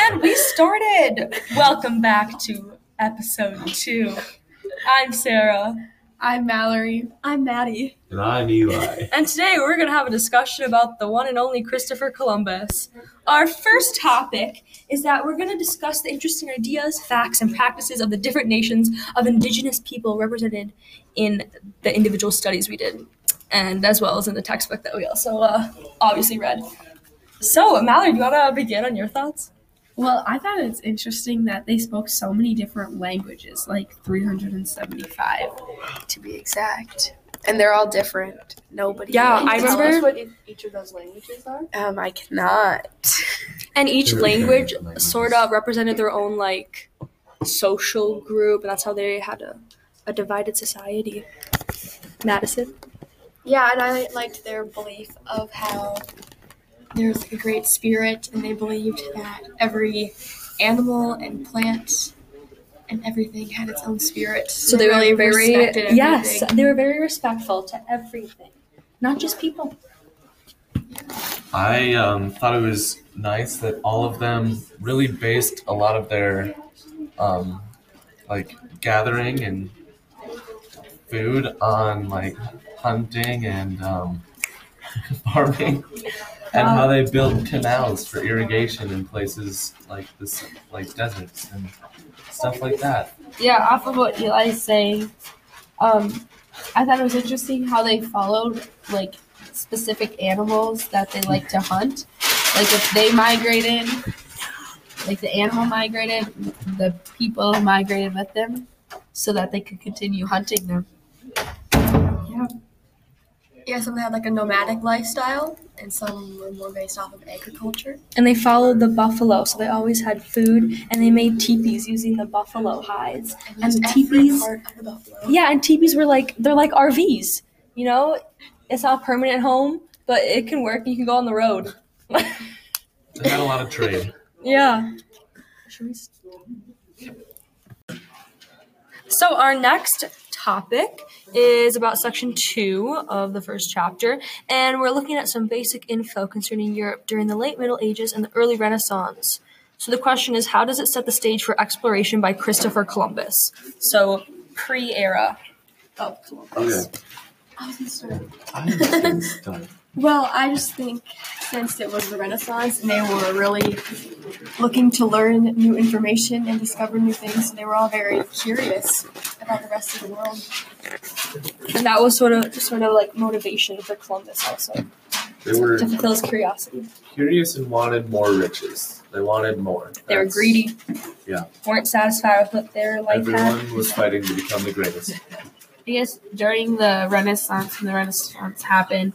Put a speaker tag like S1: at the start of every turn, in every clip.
S1: And we started. Welcome back to episode two. I'm Sarah.
S2: I'm Mallory.
S3: I'm Maddie.
S4: And I'm Eli.
S1: And today we're going to have a discussion about the one and only Christopher Columbus. Our first topic is that we're going to discuss the interesting ideas, facts, and practices of the different nations of indigenous people represented in the individual studies we did, and as well as in the textbook that we also uh, obviously read. So, Mallory, do you want to begin on your thoughts?
S2: Well, I thought it's interesting that they spoke so many different languages, like 375 to be exact. And they're all different. Nobody.
S1: Yeah,
S2: can
S1: I
S2: tell
S1: remember-
S2: us
S3: what e- each of those languages are?
S2: Um, I cannot.
S1: And each
S4: Different
S1: language
S4: languages.
S1: sort of represented their own like social group, and that's how they had a, a divided society. Madison.
S3: Yeah, and I liked their belief of how there's a great spirit, and they believed that every animal and plant and everything had its own spirit.
S1: So they were very
S3: respected
S1: yes, they were very respectful to everything, not just people.
S4: I um, thought it was nice that all of them really based a lot of their um, like gathering and food on like hunting and um, farming and how they built canals for irrigation in places like this like deserts and stuff like that.
S2: Yeah, off of what Eli's saying, um, I thought it was interesting how they followed like specific animals that they like to hunt. Like if they migrated, like the animal migrated, the people migrated with them, so that they could continue hunting them.
S3: Yeah, Yeah, so they had like a nomadic lifestyle, and some were more based off of agriculture.
S1: And they followed the buffalo, so they always had food, and they made teepees using the buffalo hides. And
S3: used
S1: the teepees,
S3: part of the buffalo.
S1: yeah, and teepees were like they're like RVs. You know, it's not a permanent home, but it can work. You can go on the road.
S4: They had a lot of trade.
S1: Yeah. So our next topic is about section two of the first chapter, and we're looking at some basic info concerning Europe during the late Middle Ages and the early Renaissance. So the question is, how does it set the stage for exploration by Christopher Columbus? So pre-era of Columbus.
S4: Okay.
S3: I was gonna start.
S4: I start.
S3: Well, I just think since it was the Renaissance and they were really looking to learn new information and discover new things, they were all very curious about the rest of the world.
S1: And that was sort of sort of like motivation for Columbus also
S4: They were
S1: to fulfill his curiosity.
S4: curious and wanted more riches. They wanted more.
S1: They were
S4: That's-
S1: greedy.
S4: Yeah.
S1: Weren't satisfied with what their life had.
S4: Everyone was fighting to become the greatest.
S2: I guess during the Renaissance, when the Renaissance happened,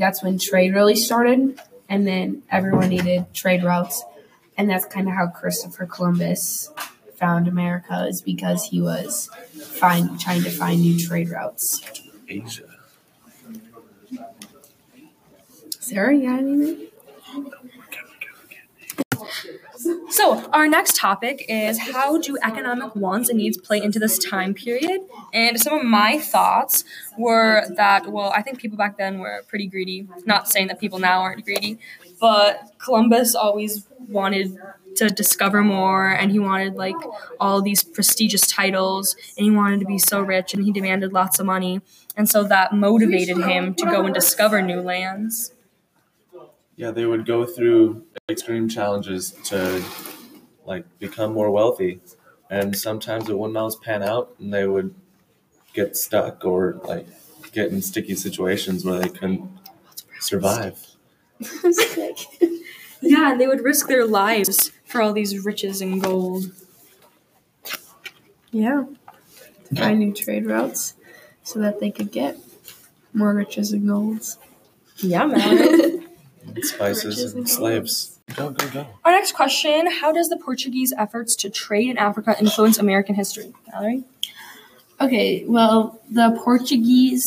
S2: that's when trade really started, and then everyone needed trade routes, and that's kind of how Christopher Columbus found America is because he was find, trying to find new trade routes.
S4: Asia.
S2: Sarah, you got anything?
S1: So, our next topic is how do economic wants and needs play into this time period? And some of my thoughts were that, well, I think people back then were pretty greedy. Not saying that people now aren't greedy, but Columbus always wanted to discover more and he wanted like all these prestigious titles and he wanted to be so rich and he demanded lots of money. And so that motivated him to go and discover new lands.
S4: Yeah, they would go through extreme challenges to like become more wealthy. And sometimes it wouldn't always pan out and they would get stuck or like get in sticky situations where they couldn't survive.
S1: Yeah, and they would risk their lives for all these riches and gold.
S2: Yeah. To find new trade routes so that they could get more riches and golds.
S1: Yeah, man.
S4: And spices and slaves. Go, go, go.
S1: Our next question How does the Portuguese efforts to trade in Africa influence American history? Valerie?
S2: Okay, well, the Portuguese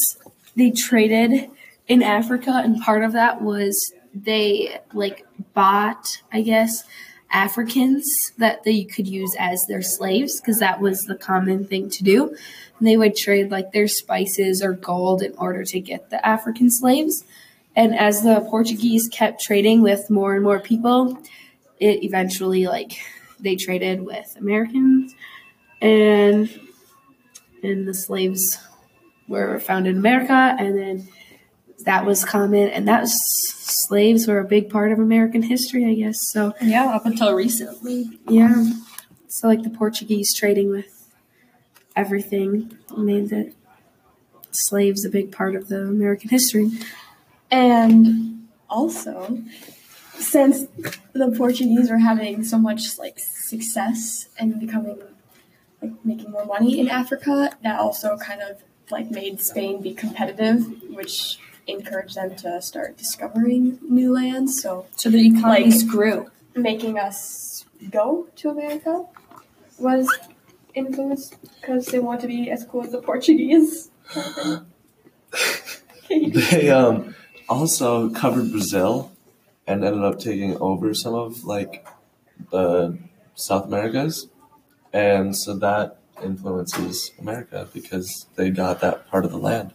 S2: they traded in Africa, and part of that was they like bought, I guess, Africans that they could use as their slaves because that was the common thing to do. And they would trade like their spices or gold in order to get the African slaves. And as the Portuguese kept trading with more and more people, it eventually like they traded with Americans and and the slaves were found in America and then that was common and that was, slaves were a big part of American history, I guess. So
S1: Yeah, up until recently.
S2: yeah. So like the Portuguese trading with everything made the slaves a big part of the American history.
S3: And also, since the Portuguese were having so much like success and becoming like making more money in Africa, that also kind of like made Spain be competitive, which encouraged them to start discovering new lands. So
S1: So the economies
S3: Like-
S1: grew.
S3: making us go to America was influenced because they want to be as cool as the Portuguese.
S4: They um also covered Brazil and ended up taking over some of like the South Americas, and so that influences America because they got that part of the land.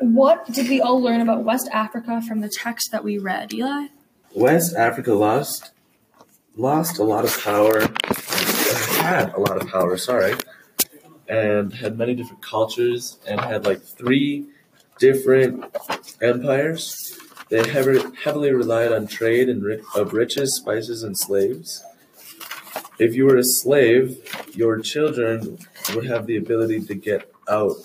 S1: What did we all learn about West Africa from the text that we read, Eli?
S4: West Africa lost lost a lot of power, had a lot of power, sorry, and had many different cultures and had like three different empires. They heavily, relied on trade and of riches, spices, and slaves. If you were a slave, your children would have the ability to get out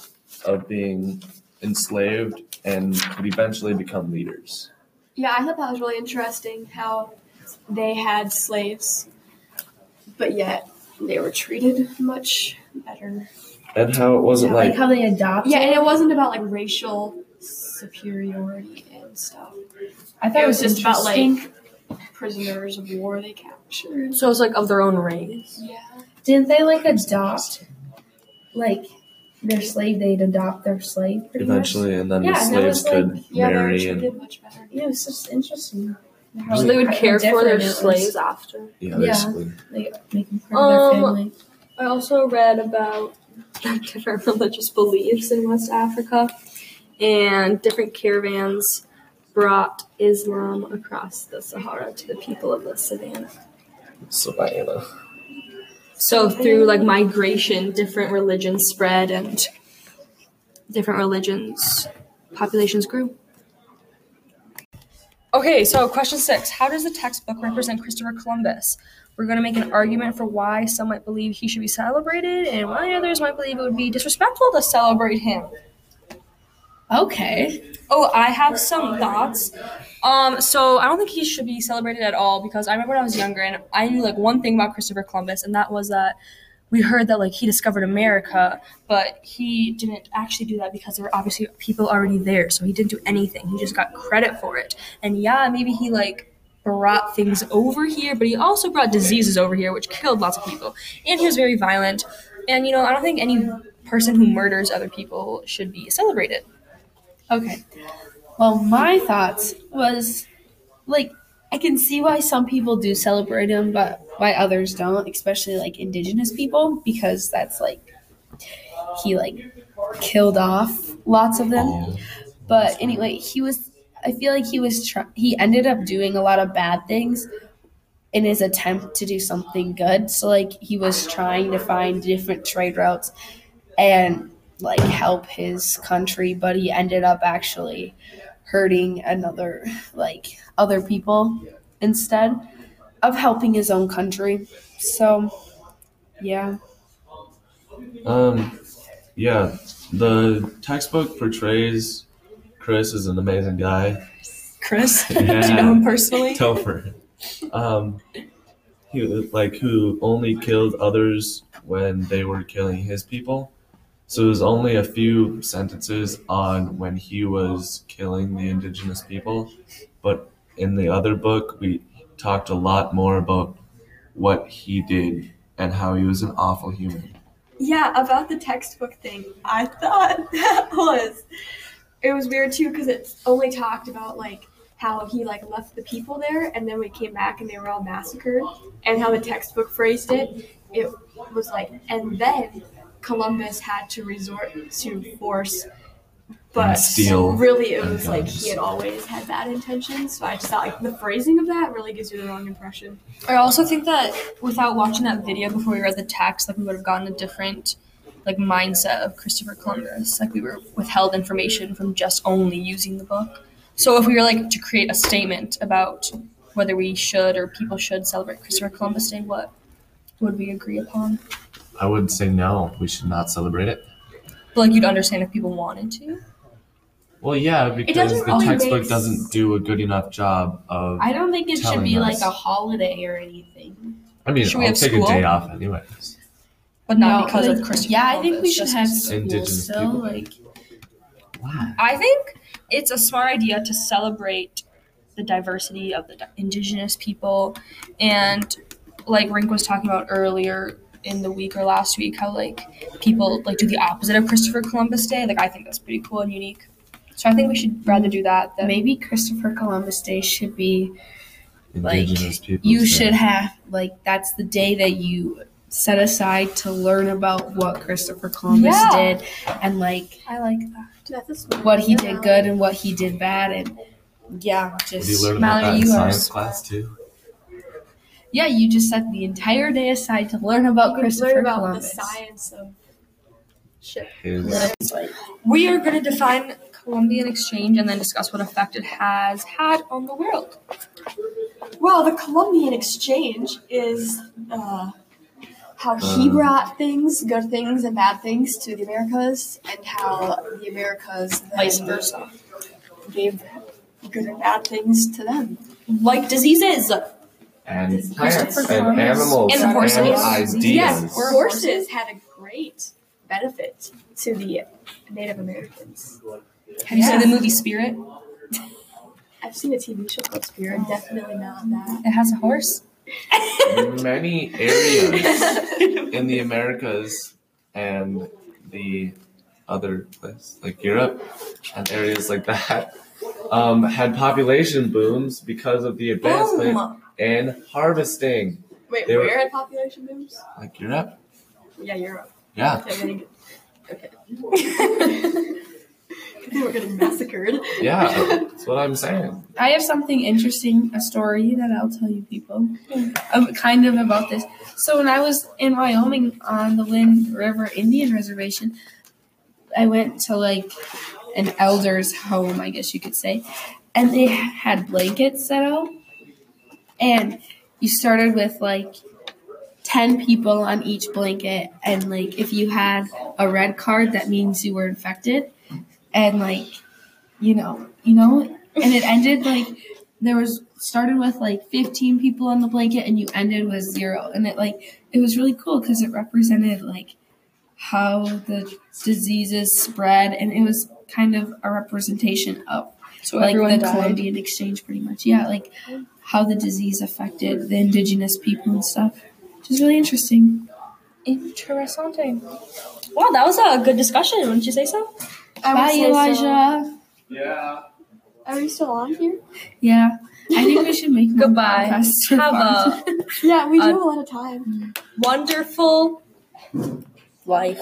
S4: of being enslaved and could eventually become leaders.
S3: Yeah, I thought that was really interesting how they had slaves, but yet they were treated much better.
S4: And how it wasn't
S2: like
S4: like
S2: how they adopted.
S3: Yeah, and it wasn't about like racial superiority and stuff.
S2: I thought
S3: It was just about like prisoners of war they captured.
S1: So it's like of their own race.
S3: Yeah.
S2: Didn't they like adopt like their slave? They'd adopt their slave pretty
S4: eventually, and then
S2: Yeah,
S4: the
S2: and
S4: slaves
S2: was, like-
S4: could
S3: Yeah, they were
S4: marry
S3: treated
S4: and
S3: much better.
S2: Yeah, it was just interesting. how-
S1: So they would care for their
S2: different it was.
S1: slaves after.
S4: yeah,
S2: Yeah.
S4: basically.
S2: They make them part of their
S1: Um,
S2: family.
S1: I also read about different religious beliefs in West Africa, and different caravans brought Islam across the Sahara to the people of the savannah.
S4: Savannah.
S1: So through like migration, different religions spread, and different religions populations grew. Okay, so question six: How does the textbook represent Christopher Columbus? We're going to make an argument for why some might believe he should be celebrated, and why others might believe it would be disrespectful to celebrate him.
S2: Okay.
S1: Oh, I have some thoughts. Um, so I don't think he should be celebrated at all because I remember when I was younger and I knew like one thing about Christopher Columbus, and that was that we heard that like he discovered America, but he didn't actually do that because there were obviously people already there, so he didn't do anything. He just got credit for it. And yeah, maybe he like brought things over here, but he also brought diseases over here, which killed lots of people. And he was very violent. And you know, I don't think any person who murders other people should be celebrated.
S2: Okay. Well, my thoughts was like I can see why some people do celebrate him, but why others don't, especially like indigenous people, because that's like he like killed off lots of them.
S4: Oh,
S2: But anyway, he was. I feel like he was. Try- he ended up doing a lot of bad things in his attempt to do something good. So like he was trying to find different trade routes and like help his country, but he ended up actually hurting another like other people instead of helping his own country. So yeah.
S4: Um, yeah, the textbook portrays Chris is an amazing guy.
S1: Chris, do you know him personally?
S4: Topher. Um, he like who only killed others when they were killing his people. So it was only a few sentences on when he was killing the indigenous people, but in the other book we talked a lot more about what he did and how he was an awful human.
S3: Yeah, about the textbook thing, I thought that was it was weird too because it only talked about like how he like left the people there and then we came back and they were all massacred and how the textbook phrased it it was like and then Columbus had to resort to force but
S4: steel
S3: really it was like he had always had bad intentions. So I just thought like the phrasing of that really gives you the wrong impression.
S1: I also think that without watching that video before we read the text, like we would have gotten a different like mindset of Christopher Columbus. Like we were withheld information from just only using the book. So if we were like to create a statement about whether we should or people should celebrate Christopher Columbus Day, what would we agree upon?
S4: I would say no. We should not celebrate it.
S1: But like you'd understand if people wanted to.
S4: Well, yeah, because the textbook
S3: make
S4: doesn't do a good enough job of.
S2: I don't think it should be
S4: us.
S2: like a holiday or anything.
S4: I mean,
S1: Should we
S4: I'll take
S1: school?
S4: a day off anyways.
S1: But not
S2: No,
S1: because
S2: like,
S1: of Christopher
S2: Yeah, I
S1: Columbus.
S2: think we should have
S1: because-
S2: school
S4: Indigenous
S2: still.
S4: people.
S2: Like,
S4: Why?
S1: I think it's a smart idea to celebrate the diversity of the di- indigenous people and like Rink was talking about earlier in the week or last week how like people like do the opposite of Christopher Columbus Day. Like I think that's pretty cool and unique. So I think we should rather do that than
S2: maybe Christopher Columbus Day should be Like,
S4: Indigenous people.
S2: you should have like that's the day that you set aside to learn about what Christopher Columbus
S1: Yeah.
S2: did and like
S1: I like that.
S3: That's smart
S2: what he did good and what he did bad and yeah,
S4: Did
S2: just
S4: you learn about
S1: Mallory,
S4: that in
S1: you are-
S4: science class too?
S2: yeah, you just set the entire day aside to learn about
S3: You
S2: Christopher
S3: learn about
S2: Columbus.
S3: the science of shit.
S4: His
S1: We are going to define Columbian exchange and then discuss what effect it has had on the world.
S3: Well, the Columbian Exchange is uh, how he
S4: Uh.
S3: brought things, good things and bad things, to the Americas, and how the Americas
S1: Vice versa.
S3: gave good and bad things to them.
S1: Like diseases.
S5: and
S3: Christopher
S5: plants and animals
S1: And
S5: and,
S1: horses.
S5: ideas.
S3: Yes, horses had a great benefit to the Native Americans.
S1: Have you seen the movie Spirit?
S3: I've seen a TV show called Spirit, definitely not that.
S1: It has a horse.
S4: Many areas in the Americas and the other place, like Europe and areas like that, um, had population booms because of the advancement
S1: Boom!
S4: in harvesting.
S3: Wait,
S4: They were-
S3: had population booms?
S4: Like Europe,
S3: Yeah, Europe.
S4: yeah,
S3: Okay. Okay. they were getting massacred.
S4: yeah. That's what I'm saying.
S2: I have something interesting, a story that I'll tell you people, um, kind of about this. So when I was in Wyoming on the Wind River Indian Reservation, I went to like an elder's home, I guess you could say, and they had blankets set out, and you started with like. 10 people on each blanket and like if you had a red card that means you were infected and like you know you know and it ended like there was started with like 15 people on the blanket and you ended with zero and it like it was really cool because it represented like how the diseases spread and it was kind of a representation of
S1: So
S2: like the
S1: died.
S2: columbian exchange pretty much yeah like how the disease affected the indigenous people and stuff which is really interesting
S1: Interessante. Wow, that was a good discussion. Wouldn't you say so?
S3: I
S2: bye elijah
S5: Yeah.
S3: Are we still on here?
S2: yeah i think we should make more
S1: Goodbye.
S2: podcasts
S1: Have
S2: fun.
S1: a
S3: Yeah, we do
S1: Uh,
S3: have a lot of time.
S1: wonderful
S2: life